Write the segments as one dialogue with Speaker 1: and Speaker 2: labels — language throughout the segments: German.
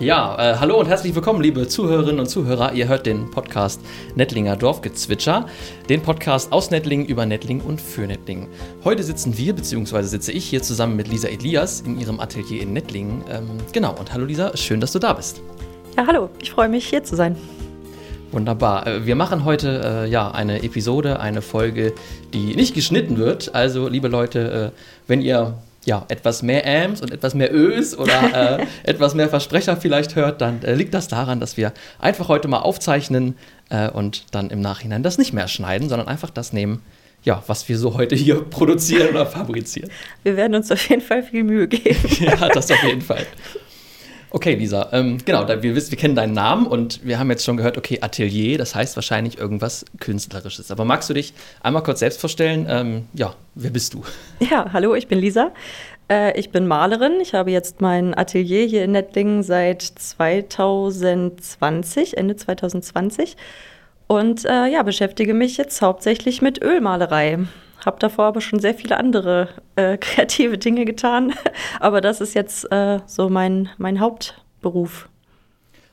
Speaker 1: Ja, äh, hallo und herzlich willkommen, liebe Zuhörerinnen und Zuhörer. Ihr hört den Podcast Nettlinger Dorfgezwitscher, den Podcast aus Nettlingen über Nettlingen und für Nettlingen. Heute sitzen wir, beziehungsweise sitze ich hier zusammen mit Lisa Elias in ihrem Atelier in Nettlingen. Ähm, genau, und hallo Lisa, schön, dass du da bist.
Speaker 2: Ja, hallo, ich freue mich, hier zu sein.
Speaker 1: Wunderbar. Äh, wir machen heute äh, ja eine Episode, eine Folge, die nicht geschnitten wird. Also, liebe Leute, äh, wenn ihr ja, etwas mehr Ams und etwas mehr Ös oder äh, etwas mehr Versprecher vielleicht hört, dann äh, liegt das daran, dass wir einfach heute mal aufzeichnen äh, und dann im Nachhinein das nicht mehr schneiden, sondern einfach das nehmen, ja, was wir so heute hier produzieren oder fabrizieren.
Speaker 2: Wir werden uns auf jeden Fall viel Mühe geben.
Speaker 1: ja, das auf jeden Fall. Okay, Lisa, ähm, genau, da wir wissen, wir kennen deinen Namen und wir haben jetzt schon gehört, okay, Atelier, das heißt wahrscheinlich irgendwas Künstlerisches. Aber magst du dich einmal kurz selbst vorstellen? Ähm, ja, wer bist du?
Speaker 2: Ja, hallo, ich bin Lisa. Äh, ich bin Malerin. Ich habe jetzt mein Atelier hier in Nettlingen seit 2020, Ende 2020. Und äh, ja, beschäftige mich jetzt hauptsächlich mit Ölmalerei. Habe davor aber schon sehr viele andere äh, kreative Dinge getan. aber das ist jetzt äh, so mein, mein Hauptberuf.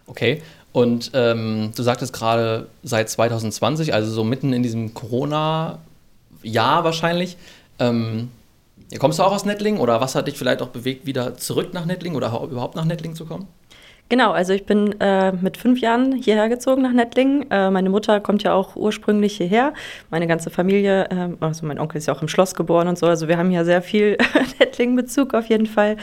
Speaker 1: Okay. Und ähm, du sagtest gerade seit 2020, also so mitten in diesem Corona-Jahr wahrscheinlich. Ähm, kommst du auch aus Nettling oder was hat dich vielleicht auch bewegt, wieder zurück nach Nettling oder überhaupt nach Nettling zu kommen?
Speaker 2: Genau, also ich bin äh, mit fünf Jahren hierher gezogen nach Nettlingen. Äh, meine Mutter kommt ja auch ursprünglich hierher. Meine ganze Familie, äh, also mein Onkel ist ja auch im Schloss geboren und so. Also wir haben ja sehr viel Nettlingen-Bezug auf jeden Fall.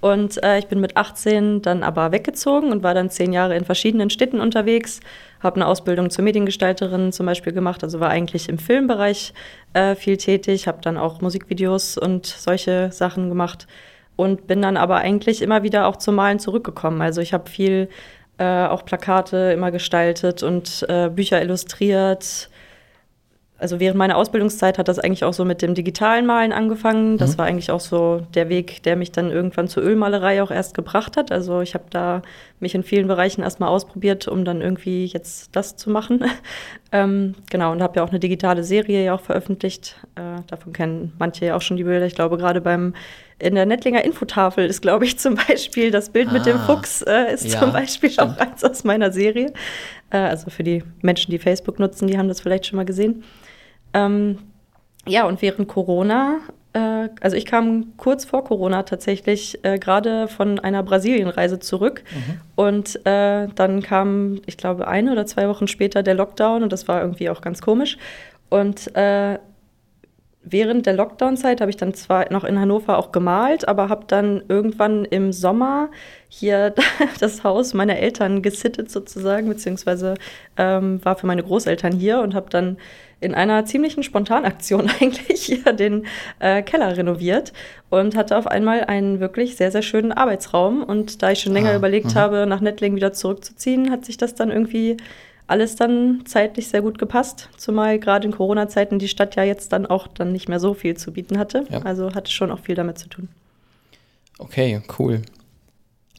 Speaker 2: Und äh, ich bin mit 18 dann aber weggezogen und war dann zehn Jahre in verschiedenen Städten unterwegs. Habe eine Ausbildung zur Mediengestalterin zum Beispiel gemacht, also war eigentlich im Filmbereich äh, viel tätig. Habe dann auch Musikvideos und solche Sachen gemacht und bin dann aber eigentlich immer wieder auch zum Malen zurückgekommen. Also ich habe viel äh, auch Plakate immer gestaltet und äh, Bücher illustriert. Also während meiner Ausbildungszeit hat das eigentlich auch so mit dem digitalen Malen angefangen. Das mhm. war eigentlich auch so der Weg, der mich dann irgendwann zur Ölmalerei auch erst gebracht hat. Also ich habe da mich in vielen Bereichen erstmal ausprobiert, um dann irgendwie jetzt das zu machen. ähm, genau, und habe ja auch eine digitale Serie ja auch veröffentlicht. Äh, davon kennen manche ja auch schon die Bilder. Ich glaube, gerade beim in der Nettlinger Infotafel ist, glaube ich, zum Beispiel das Bild ah, mit dem ah. Fuchs äh, ist ja, zum Beispiel stimmt. auch eins aus meiner Serie. Äh, also für die Menschen, die Facebook nutzen, die haben das vielleicht schon mal gesehen. Ähm, ja, und während Corona, äh, also ich kam kurz vor Corona tatsächlich äh, gerade von einer Brasilienreise zurück. Mhm. Und äh, dann kam, ich glaube, eine oder zwei Wochen später der Lockdown und das war irgendwie auch ganz komisch. Und äh, während der Lockdown-Zeit habe ich dann zwar noch in Hannover auch gemalt, aber habe dann irgendwann im Sommer hier das Haus meiner Eltern gesittet sozusagen, beziehungsweise ähm, war für meine Großeltern hier und habe dann in einer ziemlichen Spontanaktion eigentlich hier den äh, Keller renoviert und hatte auf einmal einen wirklich sehr, sehr schönen Arbeitsraum. Und da ich schon länger ah, überlegt mh. habe, nach Nettling wieder zurückzuziehen, hat sich das dann irgendwie alles dann zeitlich sehr gut gepasst, zumal gerade in Corona-Zeiten die Stadt ja jetzt dann auch dann nicht mehr so viel zu bieten hatte. Ja. Also hatte schon auch viel damit zu tun.
Speaker 1: Okay, cool.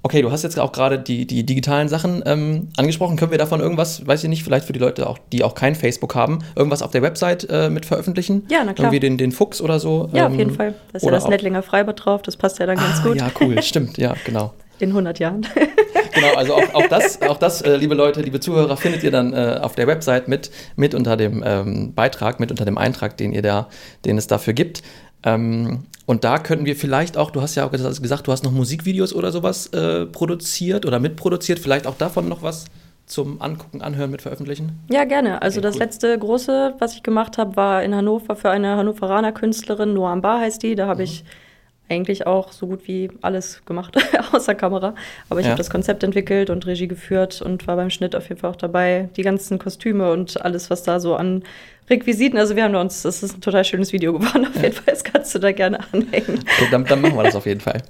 Speaker 1: Okay, du hast jetzt auch gerade die, die digitalen Sachen ähm, angesprochen. Können wir davon irgendwas, weiß ich nicht, vielleicht für die Leute, auch, die auch kein Facebook haben, irgendwas auf der Website äh, mit veröffentlichen?
Speaker 2: Ja, na klar.
Speaker 1: Irgendwie den, den Fuchs oder so?
Speaker 2: Ja, ähm, auf jeden Fall. Da ist ja das Nettlinger Freibad drauf, das passt ja dann ganz ah, gut.
Speaker 1: Ja, cool, stimmt, ja, genau.
Speaker 2: In 100 Jahren.
Speaker 1: genau, also auch, auch das, auch das äh, liebe Leute, liebe Zuhörer, findet ihr dann äh, auf der Website mit, mit unter dem ähm, Beitrag, mit unter dem Eintrag, den ihr da, den es dafür gibt. Ähm, und da könnten wir vielleicht auch, du hast ja auch gesagt, du hast noch Musikvideos oder sowas äh, produziert oder mitproduziert, vielleicht auch davon noch was zum Angucken, Anhören, mit veröffentlichen?
Speaker 2: Ja, gerne. Also okay, das cool. letzte große, was ich gemacht habe, war in Hannover für eine Hannoveraner Künstlerin, Noam Bar heißt die. Da habe mhm. ich eigentlich auch so gut wie alles gemacht, außer Kamera. Aber ich ja. habe das Konzept entwickelt und Regie geführt und war beim Schnitt auf jeden Fall auch dabei. Die ganzen Kostüme und alles, was da so an Requisiten, also wir haben uns, das ist ein total schönes Video geworden, auf ja. jeden Fall, das kannst du da gerne anhängen.
Speaker 1: Okay, dann, dann machen wir das auf jeden Fall.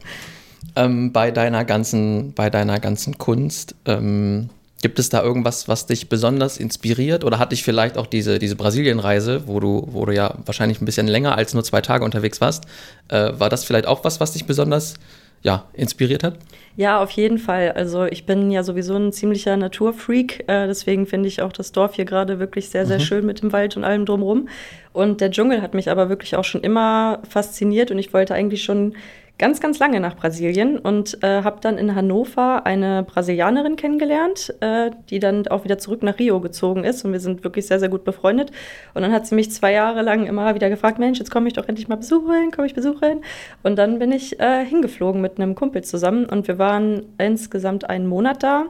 Speaker 1: Ähm, bei deiner ganzen, bei deiner ganzen Kunst, ähm, Gibt es da irgendwas, was dich besonders inspiriert? Oder hat dich vielleicht auch diese, diese Brasilienreise, wo du, wo du ja wahrscheinlich ein bisschen länger als nur zwei Tage unterwegs warst, äh, war das vielleicht auch was, was dich besonders ja, inspiriert hat?
Speaker 2: Ja, auf jeden Fall. Also ich bin ja sowieso ein ziemlicher Naturfreak. Äh, deswegen finde ich auch das Dorf hier gerade wirklich sehr, sehr mhm. schön mit dem Wald und allem drumherum. Und der Dschungel hat mich aber wirklich auch schon immer fasziniert und ich wollte eigentlich schon ganz, ganz lange nach Brasilien und äh, habe dann in Hannover eine Brasilianerin kennengelernt, äh, die dann auch wieder zurück nach Rio gezogen ist und wir sind wirklich sehr, sehr gut befreundet. Und dann hat sie mich zwei Jahre lang immer wieder gefragt, Mensch, jetzt komme ich doch endlich mal besuchen, komme ich besuchen. Und dann bin ich äh, hingeflogen mit einem Kumpel zusammen und wir waren insgesamt einen Monat da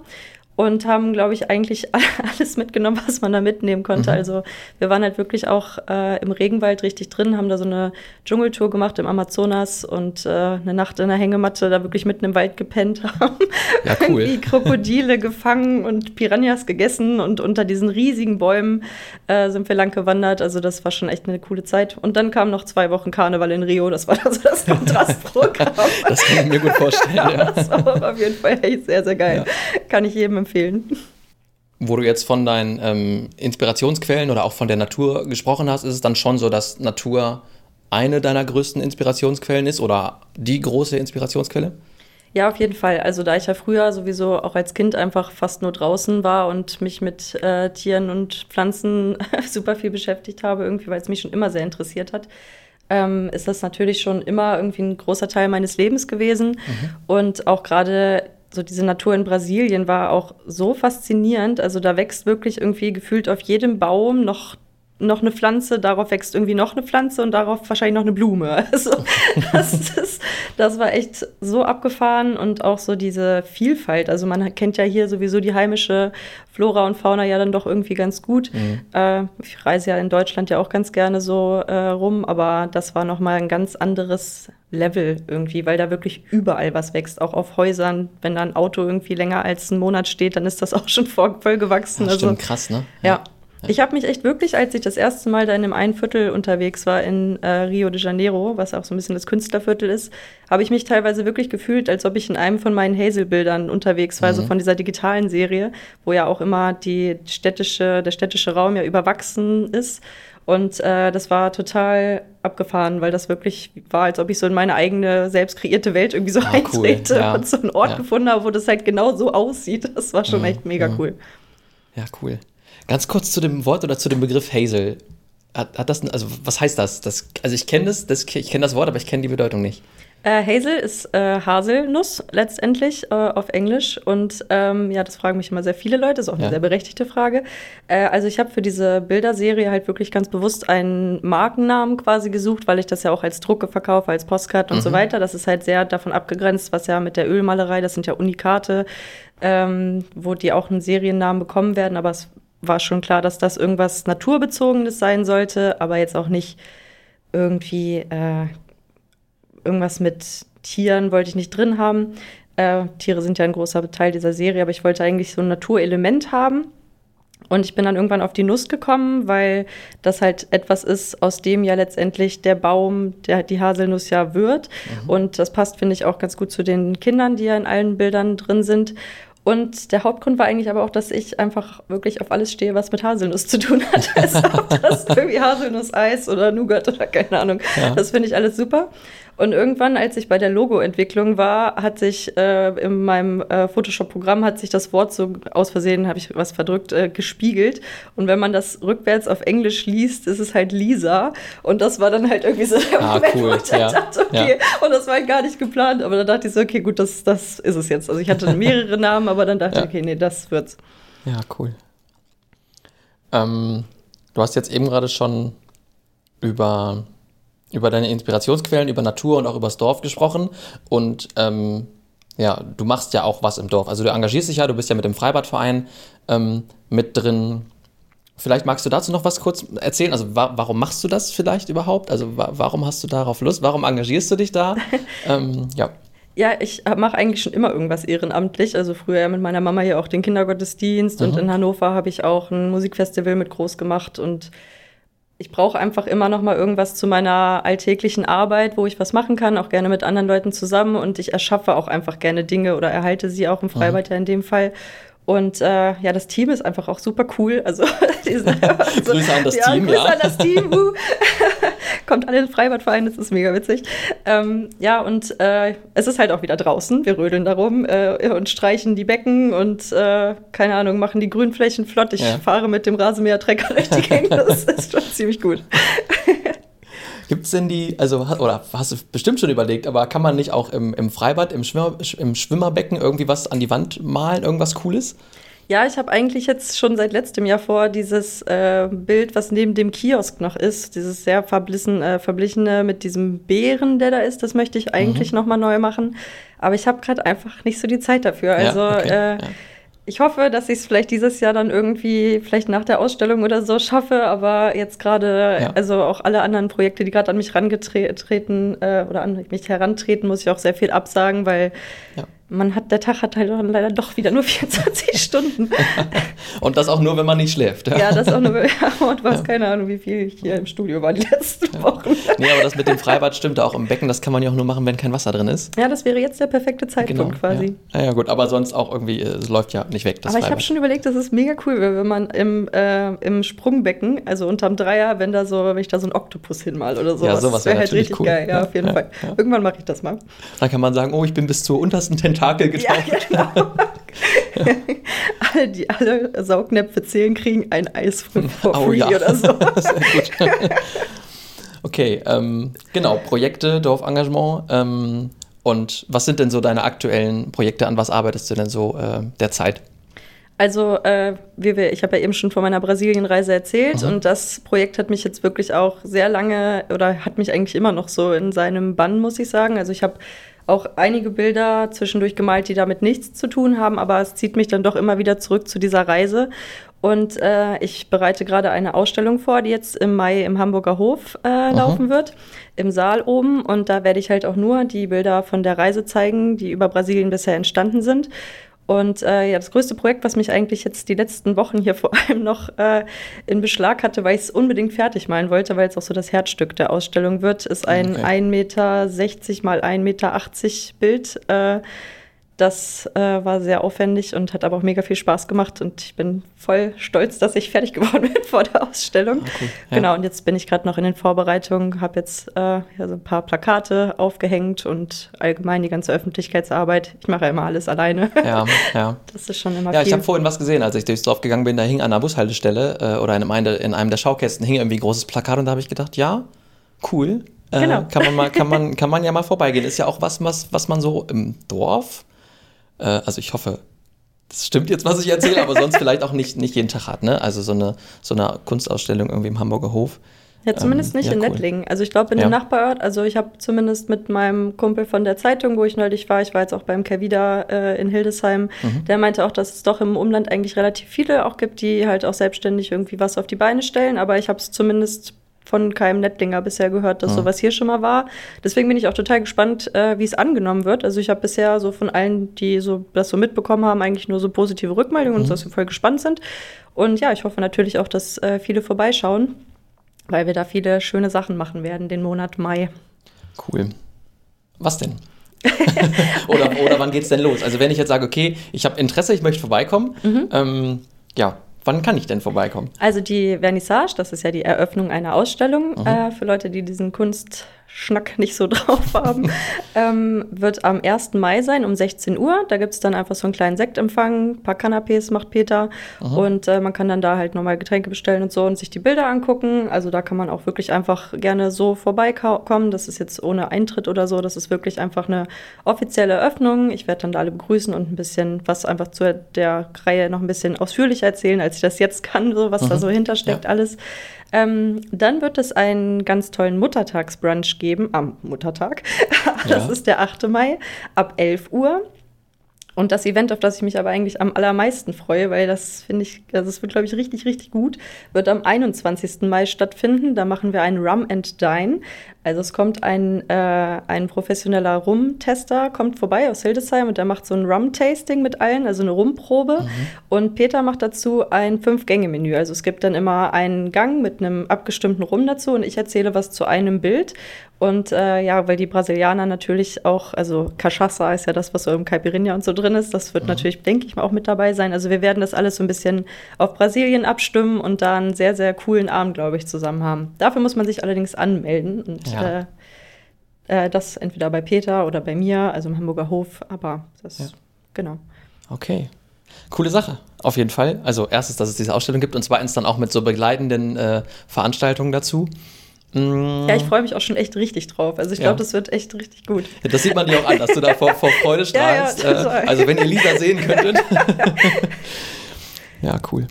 Speaker 2: und haben, glaube ich, eigentlich alles mitgenommen, was man da mitnehmen konnte. Mhm. Also wir waren halt wirklich auch äh, im Regenwald richtig drin, haben da so eine Dschungeltour gemacht im Amazonas und äh, eine Nacht in der Hängematte da wirklich mitten im Wald gepennt haben. Ja, cool. Irgendwie Krokodile gefangen und Piranhas gegessen und unter diesen riesigen Bäumen äh, sind wir lang gewandert. Also das war schon echt eine coole Zeit. Und dann kamen noch zwei Wochen Karneval in Rio. Das war also das Kontrastprogramm.
Speaker 1: das kann ich mir gut vorstellen. ja.
Speaker 2: Das war auf jeden Fall echt sehr, sehr geil. Ja. Kann ich jedem empfehlen.
Speaker 1: Wo du jetzt von deinen ähm, Inspirationsquellen oder auch von der Natur gesprochen hast, ist es dann schon so, dass Natur eine deiner größten Inspirationsquellen ist oder die große Inspirationsquelle?
Speaker 2: Ja, auf jeden Fall. Also da ich ja früher sowieso auch als Kind einfach fast nur draußen war und mich mit äh, Tieren und Pflanzen super viel beschäftigt habe, irgendwie, weil es mich schon immer sehr interessiert hat, ähm, ist das natürlich schon immer irgendwie ein großer Teil meines Lebens gewesen. Mhm. Und auch gerade so diese Natur in Brasilien war auch so faszinierend. Also da wächst wirklich irgendwie gefühlt auf jedem Baum noch noch eine Pflanze, darauf wächst irgendwie noch eine Pflanze und darauf wahrscheinlich noch eine Blume. Also das, das, das war echt so abgefahren und auch so diese Vielfalt. Also man kennt ja hier sowieso die heimische Flora und Fauna ja dann doch irgendwie ganz gut. Mhm. Äh, ich reise ja in Deutschland ja auch ganz gerne so äh, rum, aber das war nochmal ein ganz anderes Level irgendwie, weil da wirklich überall was wächst, auch auf Häusern. Wenn da ein Auto irgendwie länger als einen Monat steht, dann ist das auch schon voll gewachsen.
Speaker 1: Das stimmt, also, krass, ne?
Speaker 2: ja. ja. Ich habe mich echt wirklich, als ich das erste Mal da in einem einen Viertel unterwegs war in äh, Rio de Janeiro, was auch so ein bisschen das Künstlerviertel ist, habe ich mich teilweise wirklich gefühlt, als ob ich in einem von meinen Hazel-Bildern unterwegs war, also mhm. also von dieser digitalen Serie, wo ja auch immer die städtische, der städtische Raum ja überwachsen ist. Und äh, das war total abgefahren, weil das wirklich war, als ob ich so in meine eigene selbst kreierte Welt irgendwie so ah, eintrete cool. ja. und so einen Ort ja. gefunden habe, wo das halt genau so aussieht. Das war schon mhm. echt mega mhm. cool.
Speaker 1: Ja, cool. Ganz kurz zu dem Wort oder zu dem Begriff Hazel. Hat, hat das, also was heißt das? das also ich kenne das, das, ich kenne das Wort, aber ich kenne die Bedeutung nicht.
Speaker 2: Äh, Hazel ist äh, Haselnuss letztendlich äh, auf Englisch. Und ähm, ja, das fragen mich immer sehr viele Leute, das ist auch eine ja. sehr berechtigte Frage. Äh, also ich habe für diese Bilderserie halt wirklich ganz bewusst einen Markennamen quasi gesucht, weil ich das ja auch als Drucke verkaufe, als Postkarte und mhm. so weiter. Das ist halt sehr davon abgegrenzt, was ja mit der Ölmalerei, das sind ja Unikate, ähm, wo die auch einen Seriennamen bekommen werden. Aber es war schon klar, dass das irgendwas Naturbezogenes sein sollte, aber jetzt auch nicht irgendwie äh, irgendwas mit Tieren wollte ich nicht drin haben. Äh, Tiere sind ja ein großer Teil dieser Serie, aber ich wollte eigentlich so ein Naturelement haben. Und ich bin dann irgendwann auf die Nuss gekommen, weil das halt etwas ist, aus dem ja letztendlich der Baum, der, die Haselnuss ja wird. Mhm. Und das passt, finde ich, auch ganz gut zu den Kindern, die ja in allen Bildern drin sind. Und der Hauptgrund war eigentlich aber auch, dass ich einfach wirklich auf alles stehe, was mit Haselnuss zu tun hat. Also ob das irgendwie Haselnuss-Eis oder Nougat oder keine Ahnung. Ja. Das finde ich alles super. Und irgendwann, als ich bei der Logo-Entwicklung war, hat sich äh, in meinem äh, Photoshop-Programm hat sich das Wort so aus Versehen, habe ich was verdrückt, äh, gespiegelt. Und wenn man das rückwärts auf Englisch liest, ist es halt Lisa. Und das war dann halt irgendwie so der
Speaker 1: ah, Moment, cool. wo ich ja. dachte,
Speaker 2: okay, ja. und das war halt gar nicht geplant. Aber dann dachte ich so, okay, gut, das, das ist es jetzt. Also ich hatte mehrere Namen, aber dann dachte ja. ich, okay, nee, das wird's.
Speaker 1: Ja, cool. Ähm, du hast jetzt eben gerade schon über über deine Inspirationsquellen, über Natur und auch übers Dorf gesprochen. Und ähm, ja, du machst ja auch was im Dorf. Also du engagierst dich ja, du bist ja mit dem Freibadverein ähm, mit drin. Vielleicht magst du dazu noch was kurz erzählen. Also wa warum machst du das vielleicht überhaupt? Also wa warum hast du darauf Lust? Warum engagierst du dich da? ähm, ja.
Speaker 2: Ja, ich mache eigentlich schon immer irgendwas ehrenamtlich. Also früher mit meiner Mama hier auch den Kindergottesdienst mhm. und in Hannover habe ich auch ein Musikfestival mit groß gemacht und ich brauche einfach immer noch mal irgendwas zu meiner alltäglichen Arbeit, wo ich was machen kann, auch gerne mit anderen Leuten zusammen und ich erschaffe auch einfach gerne Dinge oder erhalte sie auch im mhm. Freibad ja in dem Fall. Und äh, ja, das Team ist einfach auch super cool. Also,
Speaker 1: sind, also Grüße an das ja, Team.
Speaker 2: Grüße ja. an das Team. Uh. Kommt alle in den Freibadverein, das ist mega witzig. Ähm, ja, und äh, es ist halt auch wieder draußen. Wir rödeln darum äh, und streichen die Becken und äh, keine Ahnung, machen die Grünflächen flott. Ich ja. fahre mit dem Rasenmähertrecker durch die Gegend. Das ist schon ziemlich gut.
Speaker 1: Gibt es denn die, also, oder hast du bestimmt schon überlegt, aber kann man nicht auch im, im Freibad, im, Schwimmer, im Schwimmerbecken irgendwie was an die Wand malen, irgendwas Cooles?
Speaker 2: Ja, ich habe eigentlich jetzt schon seit letztem Jahr vor, dieses äh, Bild, was neben dem Kiosk noch ist, dieses sehr verblissen, äh, verblichene mit diesem Bären, der da ist, das möchte ich eigentlich mhm. noch mal neu machen. Aber ich habe gerade einfach nicht so die Zeit dafür. Also ja, okay. äh, ja ich hoffe, dass ich es vielleicht dieses Jahr dann irgendwie, vielleicht nach der Ausstellung oder so schaffe, aber jetzt gerade, ja. also auch alle anderen Projekte, die gerade an mich herangetreten äh, oder an mich herantreten, muss ich auch sehr viel absagen, weil man hat, der Tag hat halt leider doch wieder nur 24 Stunden.
Speaker 1: und das auch nur, wenn man nicht schläft.
Speaker 2: Ja, ja das auch nur, ja, und hast ja. keine Ahnung, wie viel ich hier im Studio war die letzten ja. Wochen.
Speaker 1: Nee, aber das mit dem Freibad stimmt auch im Becken, das kann man ja auch nur machen, wenn kein Wasser drin ist.
Speaker 2: Ja, das wäre jetzt der perfekte Zeitpunkt genau, quasi.
Speaker 1: Ja. ja, gut, aber sonst auch irgendwie, es läuft ja nicht weg,
Speaker 2: das Aber Freibad. ich habe schon überlegt, das ist mega cool, wenn man im, äh, im Sprungbecken, also unterm Dreier, wenn da so, wenn ich da so einen Oktopus hinmal oder so.
Speaker 1: Ja, sowas wäre wär halt richtig cool. geil,
Speaker 2: ja, auf jeden Fall. Irgendwann mache ich das mal.
Speaker 1: Dann kann man sagen, oh, ich bin bis zur untersten Tentakel getaucht. Genau.
Speaker 2: alle, die alle Saugnäpfe zählen, kriegen ein Eis for oh, ja. oder so.
Speaker 1: Okay, ähm, genau, Projekte, Dorfengagement. Ähm, und was sind denn so deine aktuellen Projekte? An was arbeitest du denn so äh, derzeit?
Speaker 2: Also, äh, wie wir, ich habe ja eben schon von meiner Brasilienreise erzählt mhm. und das Projekt hat mich jetzt wirklich auch sehr lange oder hat mich eigentlich immer noch so in seinem Bann, muss ich sagen. Also, ich habe auch einige Bilder zwischendurch gemalt, die damit nichts zu tun haben, aber es zieht mich dann doch immer wieder zurück zu dieser Reise. Und äh, ich bereite gerade eine Ausstellung vor, die jetzt im Mai im Hamburger Hof äh, laufen wird, im Saal oben. Und da werde ich halt auch nur die Bilder von der Reise zeigen, die über Brasilien bisher entstanden sind. Und äh, ja, das größte Projekt, was mich eigentlich jetzt die letzten Wochen hier vor allem noch äh, in Beschlag hatte, weil ich es unbedingt fertig malen wollte, weil es auch so das Herzstück der Ausstellung wird, ist ein okay. 1,60 Meter mal 1,80 Meter Bild. Äh, das äh, war sehr aufwendig und hat aber auch mega viel Spaß gemacht und ich bin voll stolz, dass ich fertig geworden bin vor der Ausstellung. Ah, cool. ja. Genau, und jetzt bin ich gerade noch in den Vorbereitungen, habe jetzt äh, ja, so ein paar Plakate aufgehängt und allgemein die ganze Öffentlichkeitsarbeit. Ich mache ja immer alles alleine.
Speaker 1: Ja, ja.
Speaker 2: Das ist schon immer
Speaker 1: Ja, viel. ich habe vorhin was gesehen, als ich durchs Dorf gegangen bin, da hing an einer Bushaltestelle äh, oder in einem, in einem der Schaukästen hing irgendwie ein großes Plakat und da habe ich gedacht, ja, cool. Äh, genau. kann, man mal, kann, man, kann man ja mal vorbeigehen. Ist ja auch was, was, was man so im Dorf äh, also ich hoffe, das stimmt jetzt, was ich erzähle, aber sonst vielleicht auch nicht, nicht jeden Tag hat, ne? Also so eine, so eine Kunstausstellung irgendwie im Hamburger Hof.
Speaker 2: Ja, zumindest ähm, nicht ja, in cool. Nettlingen. Also ich glaube in ja. dem Nachbarort, also ich habe zumindest mit meinem Kumpel von der Zeitung, wo ich neulich war, ich war jetzt auch beim Kervida äh, in Hildesheim, mhm. der meinte auch, dass es doch im Umland eigentlich relativ viele auch gibt, die halt auch selbstständig irgendwie was auf die Beine stellen. Aber ich habe es zumindest von keinem Nettlinger bisher gehört, dass mhm. sowas hier schon mal war. Deswegen bin ich auch total gespannt, äh, wie es angenommen wird. Also ich habe bisher so von allen, die so das so mitbekommen haben, eigentlich nur so positive Rückmeldungen mhm. und dass wir voll gespannt sind. Und ja, ich hoffe natürlich auch, dass äh, viele vorbeischauen, weil wir da viele schöne Sachen machen werden den Monat Mai.
Speaker 1: Cool. Was denn? oder, oder wann geht's denn los? Also wenn ich jetzt sage, okay, ich habe Interesse, ich möchte vorbeikommen, mhm. ähm, ja, Wann kann ich denn vorbeikommen?
Speaker 2: Also die Vernissage, das ist ja die Eröffnung einer Ausstellung mhm. äh, für Leute, die diesen Kunst Schnack nicht so drauf haben, ähm, wird am 1. Mai sein um 16 Uhr. Da gibt es dann einfach so einen kleinen Sektempfang, ein paar Canapés macht Peter Aha. und äh, man kann dann da halt nochmal Getränke bestellen und so und sich die Bilder angucken. Also da kann man auch wirklich einfach gerne so vorbeikommen. Das ist jetzt ohne Eintritt oder so. Das ist wirklich einfach eine offizielle Eröffnung. Ich werde dann da alle begrüßen und ein bisschen was einfach zu der Reihe noch ein bisschen ausführlicher erzählen, als ich das jetzt kann, so was Aha. da so hintersteckt ja. alles. Ähm, dann wird es einen ganz tollen Muttertagsbrunch geben am Muttertag. das ja. ist der 8. Mai ab 11 Uhr. Und das Event, auf das ich mich aber eigentlich am allermeisten freue, weil das finde ich, also es wird, glaube ich, richtig, richtig gut, wird am 21. Mai stattfinden. Da machen wir einen Rum and Dine. Also es kommt ein, äh, ein professioneller Rum-Tester, kommt vorbei aus Hildesheim und der macht so ein Rum-Tasting mit allen, also eine Rumprobe. Mhm. Und Peter macht dazu ein Fünf-Gänge-Menü. Also es gibt dann immer einen Gang mit einem abgestimmten Rum dazu und ich erzähle was zu einem Bild. Und äh, ja, weil die Brasilianer natürlich auch, also Cachaça ist ja das, was so im Caipirinha und so drin ist, das wird mhm. natürlich, denke ich mal, auch mit dabei sein. Also wir werden das alles so ein bisschen auf Brasilien abstimmen und da einen sehr, sehr coolen Abend, glaube ich, zusammen haben. Dafür muss man sich allerdings anmelden. Und ja. äh, äh, das entweder bei Peter oder bei mir, also im Hamburger Hof, aber das, ja. genau.
Speaker 1: Okay. Coole Sache, auf jeden Fall. Also erstens, dass es diese Ausstellung gibt und zweitens dann auch mit so begleitenden äh, Veranstaltungen dazu.
Speaker 2: Mm. Ja, ich freue mich auch schon echt richtig drauf. Also ich glaube, ja. das wird echt richtig gut.
Speaker 1: Ja, das sieht man dir auch an, dass du da vor, vor Freude strahlst. ja, äh, also wenn ihr Lisa sehen könntet. ja, cool.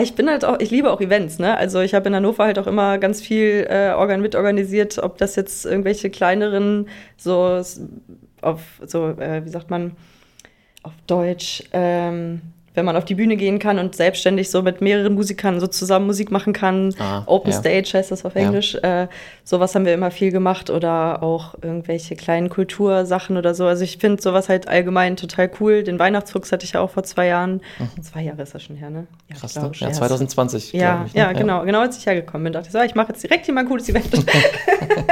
Speaker 2: Ich bin halt auch, ich liebe auch Events, ne? Also ich habe in Hannover halt auch immer ganz viel äh, organ mitorganisiert, ob das jetzt irgendwelche kleineren, so auf, so, äh, wie sagt man, auf Deutsch, ähm, wenn man auf die Bühne gehen kann und selbstständig so mit mehreren Musikern so zusammen Musik machen kann. Ah, Open ja. Stage heißt das auf Englisch. Ja. Äh, sowas haben wir immer viel gemacht oder auch irgendwelche kleinen Kultursachen oder so. Also ich finde sowas halt allgemein total cool. Den Weihnachtsfuchs hatte ich ja auch vor zwei Jahren. Mhm. Zwei Jahre ist das schon her, ne?
Speaker 1: Ja, Krass, ne? Ja, 2020.
Speaker 2: Ja, ich, ne? ja, genau. Genau als ich hergekommen bin, dachte ich so, ich mache jetzt direkt hier mal ein cooles Event.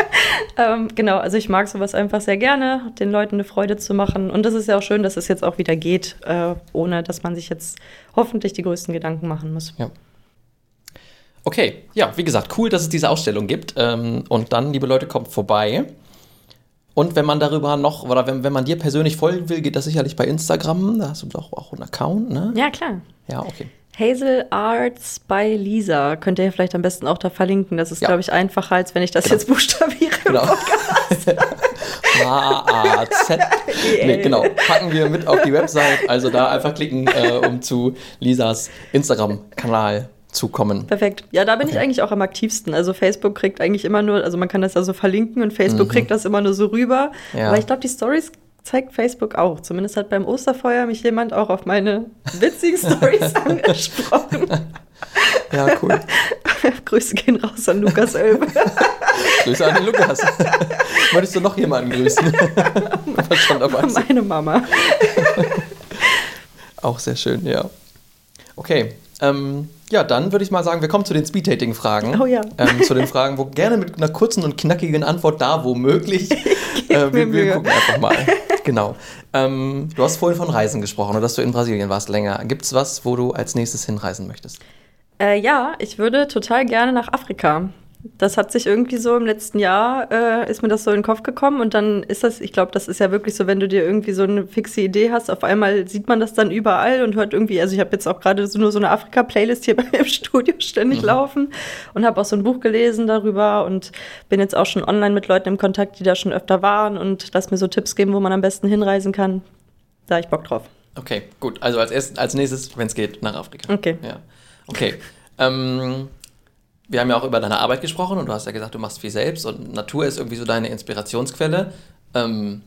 Speaker 2: ähm, genau, also ich mag sowas einfach sehr gerne, den Leuten eine Freude zu machen. Und das ist ja auch schön, dass es jetzt auch wieder geht, äh, ohne dass man sich jetzt hoffentlich die größten Gedanken machen muss.
Speaker 1: Ja. Okay, ja, wie gesagt, cool, dass es diese Ausstellung gibt. Ähm, und dann, liebe Leute, kommt vorbei. Und wenn man darüber noch, oder wenn, wenn man dir persönlich folgen will, geht das sicherlich bei Instagram. Da hast du doch auch einen Account, ne?
Speaker 2: Ja, klar.
Speaker 1: Ja, okay.
Speaker 2: Hazel Arts by Lisa. Könnt ihr vielleicht am besten auch da verlinken. Das ist, ja. glaube ich, einfacher, als wenn ich das genau. jetzt buchstabiere genau.
Speaker 1: H-A-Z. nee, genau. Packen wir mit auf die Website. Also da einfach klicken, äh, um zu Lisas Instagram-Kanal zu kommen.
Speaker 2: Perfekt. Ja, da bin okay. ich eigentlich auch am aktivsten. Also Facebook kriegt eigentlich immer nur, also man kann das ja so verlinken und Facebook mhm. kriegt das immer nur so rüber. Ja. Aber ich glaube, die Stories zeigt Facebook auch. Zumindest hat beim Osterfeuer mich jemand auch auf meine witzigen Stories angesprochen.
Speaker 1: Ja, cool.
Speaker 2: Grüße gehen raus an Lukas Elbe.
Speaker 1: Grüße an den Lukas. Wolltest du noch jemanden grüßen?
Speaker 2: Was schon dabei Meine Mama.
Speaker 1: Auch sehr schön, ja. Okay. Ähm, ja, dann würde ich mal sagen, wir kommen zu den Speed-Dating-Fragen.
Speaker 2: Oh ja.
Speaker 1: Ähm, zu den Fragen, wo gerne mit einer kurzen und knackigen Antwort da, wo möglich. Äh, wir, wir gucken einfach mal. Genau. Ähm, du hast vorhin von Reisen gesprochen und dass du in Brasilien warst länger. Gibt es was, wo du als nächstes hinreisen möchtest?
Speaker 2: Äh, ja, ich würde total gerne nach Afrika. Das hat sich irgendwie so im letzten Jahr, äh, ist mir das so in den Kopf gekommen und dann ist das, ich glaube, das ist ja wirklich so, wenn du dir irgendwie so eine fixe Idee hast, auf einmal sieht man das dann überall und hört irgendwie, also ich habe jetzt auch gerade so nur so eine Afrika-Playlist hier bei mir im Studio ständig mhm. laufen und habe auch so ein Buch gelesen darüber und bin jetzt auch schon online mit Leuten im Kontakt, die da schon öfter waren und lass mir so Tipps geben, wo man am besten hinreisen kann. Da habe ich Bock drauf.
Speaker 1: Okay, gut. Also als, erst, als nächstes, wenn es geht, nach Afrika.
Speaker 2: Okay.
Speaker 1: Ja. Okay. Ähm, wir haben ja auch über deine Arbeit gesprochen und du hast ja gesagt, du machst viel selbst und Natur ist irgendwie so deine Inspirationsquelle. Ähm,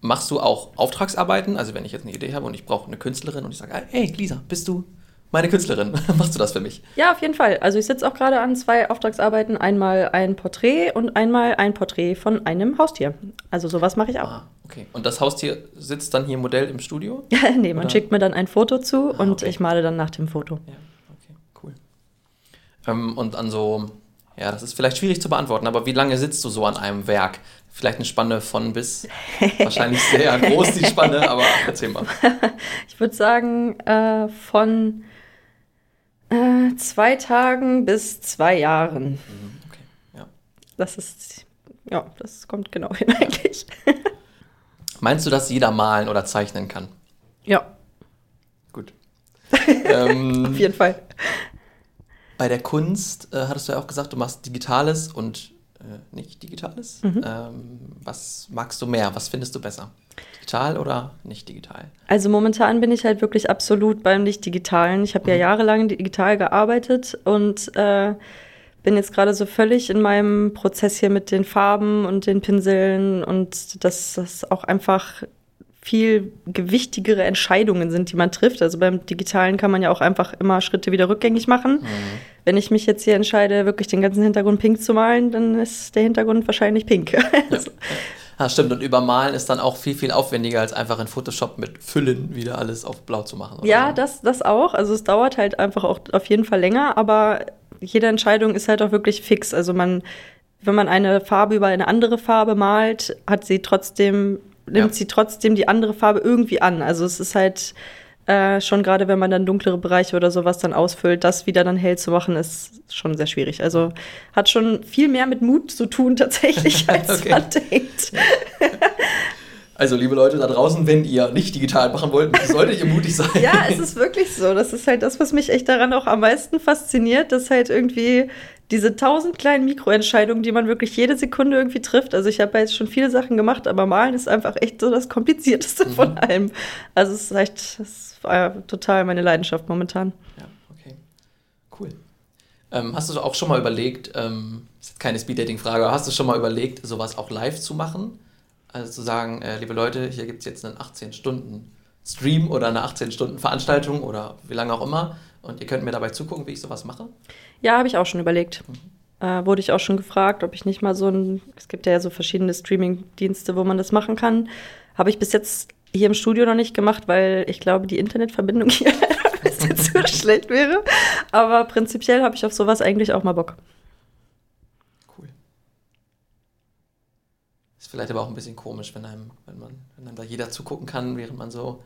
Speaker 1: machst du auch Auftragsarbeiten? Also wenn ich jetzt eine Idee habe und ich brauche eine Künstlerin und ich sage, hey Lisa, bist du meine Künstlerin? machst du das für mich?
Speaker 2: Ja, auf jeden Fall. Also ich sitze auch gerade an zwei Auftragsarbeiten. Einmal ein Porträt und einmal ein Porträt von einem Haustier. Also sowas mache ich auch. Ah,
Speaker 1: okay. Und das Haustier sitzt dann hier Modell im Studio?
Speaker 2: nee, man Oder? schickt mir dann ein Foto zu ah, und okay. ich male dann nach dem Foto.
Speaker 1: Ja. Ähm, und an so, ja, das ist vielleicht schwierig zu beantworten, aber wie lange sitzt du so an einem Werk? Vielleicht eine Spanne von bis. Wahrscheinlich sehr groß die Spanne, aber erzähl mal.
Speaker 2: Ich würde sagen, äh, von äh, zwei Tagen bis zwei Jahren. Mhm, okay, ja. Das ist, ja, das kommt genau hin eigentlich.
Speaker 1: Meinst du, dass jeder malen oder zeichnen kann?
Speaker 2: Ja.
Speaker 1: Gut.
Speaker 2: ähm, Auf jeden Fall.
Speaker 1: Bei der Kunst äh, hattest du ja auch gesagt, du machst Digitales und äh, nicht Digitales. Mhm. Ähm, was magst du mehr? Was findest du besser? Digital oder nicht digital?
Speaker 2: Also momentan bin ich halt wirklich absolut beim Nicht-Digitalen. Ich habe mhm. ja jahrelang digital gearbeitet und äh, bin jetzt gerade so völlig in meinem Prozess hier mit den Farben und den Pinseln und dass das auch einfach viel gewichtigere Entscheidungen sind, die man trifft. Also beim Digitalen kann man ja auch einfach immer Schritte wieder rückgängig machen. Mhm. Wenn ich mich jetzt hier entscheide, wirklich den ganzen Hintergrund pink zu malen, dann ist der Hintergrund wahrscheinlich pink. Ja.
Speaker 1: also. Ja, stimmt. Und übermalen ist dann auch viel, viel aufwendiger, als einfach in Photoshop mit Füllen wieder alles auf blau zu machen.
Speaker 2: Ja, so. das, das auch. Also es dauert halt einfach auch auf jeden Fall länger, aber jede Entscheidung ist halt auch wirklich fix. Also man, wenn man eine Farbe über eine andere Farbe malt, hat sie trotzdem nimmt ja. sie trotzdem die andere Farbe irgendwie an. Also es ist halt äh, schon gerade, wenn man dann dunklere Bereiche oder sowas dann ausfüllt, das wieder dann hell zu machen, ist schon sehr schwierig. Also hat schon viel mehr mit Mut zu tun tatsächlich, als man denkt.
Speaker 1: Also, liebe Leute da draußen, wenn ihr nicht digital machen wollt, solltet ihr mutig sein.
Speaker 2: ja, es ist wirklich so. Das ist halt das, was mich echt daran auch am meisten fasziniert, dass halt irgendwie diese tausend kleinen Mikroentscheidungen, die man wirklich jede Sekunde irgendwie trifft. Also ich habe ja jetzt schon viele Sachen gemacht, aber Malen ist einfach echt so das Komplizierteste mhm. von allem. Also es ist echt, es war total meine Leidenschaft momentan.
Speaker 1: Ja, okay. Cool. Ähm, hast du auch schon mal überlegt, ähm, ist keine Speed-Dating-Frage, aber hast du schon mal überlegt, sowas auch live zu machen? Also zu sagen, äh, liebe Leute, hier gibt es jetzt einen 18-Stunden-Stream oder eine 18-Stunden-Veranstaltung oder wie lange auch immer und ihr könnt mir dabei zugucken, wie ich sowas mache?
Speaker 2: Ja, habe ich auch schon überlegt. Mhm. Äh, wurde ich auch schon gefragt, ob ich nicht mal so ein, es gibt ja so verschiedene Streaming-Dienste, wo man das machen kann. Habe ich bis jetzt hier im Studio noch nicht gemacht, weil ich glaube, die Internetverbindung hier ein bisschen zu schlecht wäre. Aber prinzipiell habe ich auf sowas eigentlich auch mal Bock.
Speaker 1: Cool. Ist vielleicht aber auch ein bisschen komisch, wenn einem, wenn man, wenn einem da jeder zugucken kann, während man so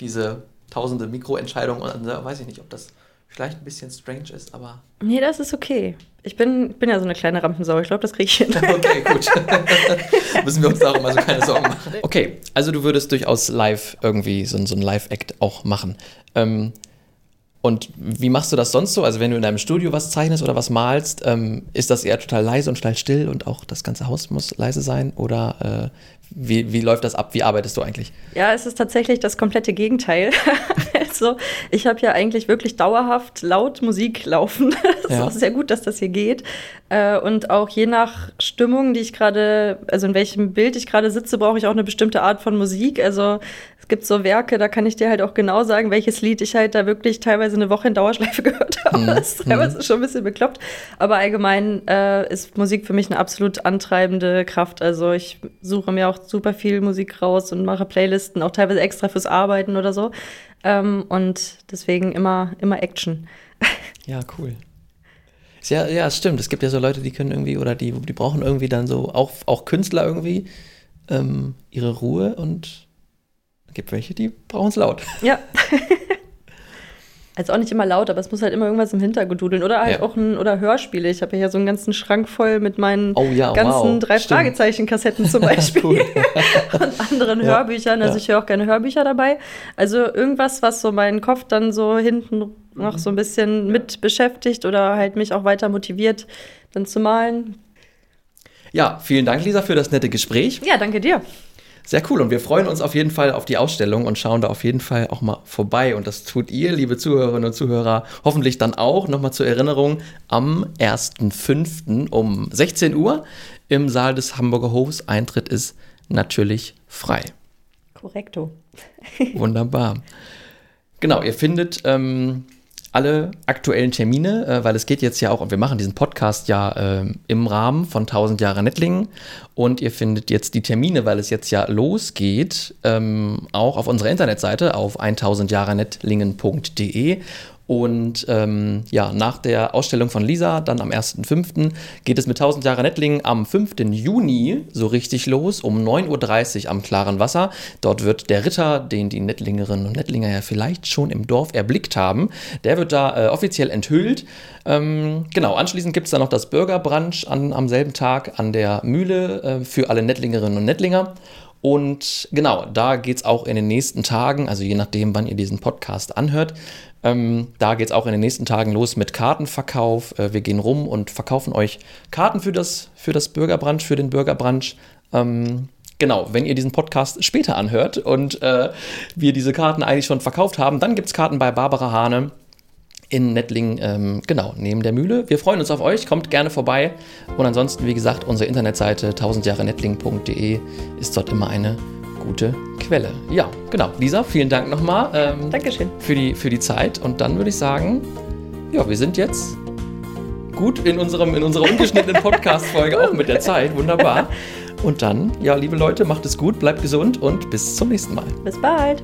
Speaker 1: diese tausende Mikroentscheidungen und dann weiß ich nicht, ob das vielleicht ein bisschen strange ist, aber.
Speaker 2: Nee, das ist okay. Ich bin, bin ja so eine kleine Rampensau. Ich glaube, das kriege ich hin.
Speaker 1: Okay, gut. Müssen wir uns darum also keine Sorgen machen. Okay, also du würdest durchaus live irgendwie so, so ein Live-Act auch machen. Ähm, und wie machst du das sonst so? Also wenn du in deinem Studio was zeichnest oder was malst, ähm, ist das eher total leise und total still und auch das ganze Haus muss leise sein? Oder äh, wie, wie läuft das ab? Wie arbeitest du eigentlich?
Speaker 2: Ja, es ist tatsächlich das komplette Gegenteil. also, ich habe ja eigentlich wirklich dauerhaft laut Musik laufen. Es ja. ist auch sehr gut, dass das hier geht. Äh, und auch je nach Stimmung, die ich gerade, also in welchem Bild ich gerade sitze, brauche ich auch eine bestimmte Art von Musik. Also es gibt so Werke, da kann ich dir halt auch genau sagen, welches Lied ich halt da wirklich teilweise eine Woche in Dauerschleife gehört habe. Mhm. Das ist teilweise mhm. schon ein bisschen bekloppt. Aber allgemein äh, ist Musik für mich eine absolut antreibende Kraft. Also ich suche mir auch super viel Musik raus und mache Playlisten, auch teilweise extra fürs Arbeiten oder so. Ähm, und deswegen immer, immer Action.
Speaker 1: Ja, cool. Ja, ja, stimmt. Es gibt ja so Leute, die können irgendwie oder die, die brauchen irgendwie dann so, auch, auch Künstler irgendwie, ähm, ihre Ruhe und es gibt welche, die brauchen es laut.
Speaker 2: Ja. Also auch nicht immer laut, aber es muss halt immer irgendwas im Hintergrund dudeln. Oder halt ja. auch ein oder Hörspiele. Ich habe ja so einen ganzen Schrank voll mit meinen oh, ja, ganzen wow. drei Fragezeichen-Kassetten zum Beispiel. und anderen ja. Hörbüchern. Also ich höre auch gerne Hörbücher dabei. Also irgendwas, was so meinen Kopf dann so hinten noch so ein bisschen mit beschäftigt oder halt mich auch weiter motiviert, dann zu malen.
Speaker 1: Ja, vielen Dank, Lisa, für das nette Gespräch.
Speaker 2: Ja, danke dir.
Speaker 1: Sehr cool und wir freuen uns auf jeden Fall auf die Ausstellung und schauen da auf jeden Fall auch mal vorbei. Und das tut ihr, liebe Zuhörerinnen und Zuhörer, hoffentlich dann auch. Nochmal zur Erinnerung, am 1.5. um 16 Uhr im Saal des Hamburger Hofs. Eintritt ist natürlich frei.
Speaker 2: Korrekto.
Speaker 1: Wunderbar. Genau, ihr findet ähm, alle aktuellen Termine, äh, weil es geht jetzt ja auch, und wir machen diesen Podcast ja äh, im Rahmen von 1000 Jahre Nettlingen. Und ihr findet jetzt die Termine, weil es jetzt ja losgeht, ähm, auch auf unserer Internetseite auf 1000 Jahre nettlingen.de und ähm, ja, nach der Ausstellung von Lisa, dann am 1.5., geht es mit 1000 Jahre Nettlingen am 5. Juni so richtig los, um 9.30 Uhr am klaren Wasser. Dort wird der Ritter, den die Nettlingerinnen und Nettlinger ja vielleicht schon im Dorf erblickt haben, der wird da äh, offiziell enthüllt. Ähm, genau, anschließend gibt es dann noch das Burgerbrunch an, am selben Tag an der Mühle äh, für alle Nettlingerinnen und Nettlinger. Und genau, da geht es auch in den nächsten Tagen, also je nachdem, wann ihr diesen Podcast anhört, ähm, da geht es auch in den nächsten Tagen los mit Kartenverkauf. Äh, wir gehen rum und verkaufen euch Karten für das, für das Bürgerbrunch, für den Bürgerbrunch. Ähm, genau, wenn ihr diesen Podcast später anhört und äh, wir diese Karten eigentlich schon verkauft haben, dann gibt es Karten bei Barbara Hane in Nettling, ähm, genau, neben der Mühle. Wir freuen uns auf euch, kommt gerne vorbei. Und ansonsten, wie gesagt, unsere Internetseite 1000jahrenettling.de ist dort immer eine gute Quelle. Ja, genau. Lisa, vielen Dank nochmal.
Speaker 2: Ähm, Dankeschön.
Speaker 1: Für die, für die Zeit. Und dann würde ich sagen, ja, wir sind jetzt gut in, unserem, in unserer ungeschnittenen Podcast-Folge auch mit der Zeit. Wunderbar. Und dann, ja, liebe Leute, macht es gut, bleibt gesund und bis zum nächsten Mal.
Speaker 2: Bis bald.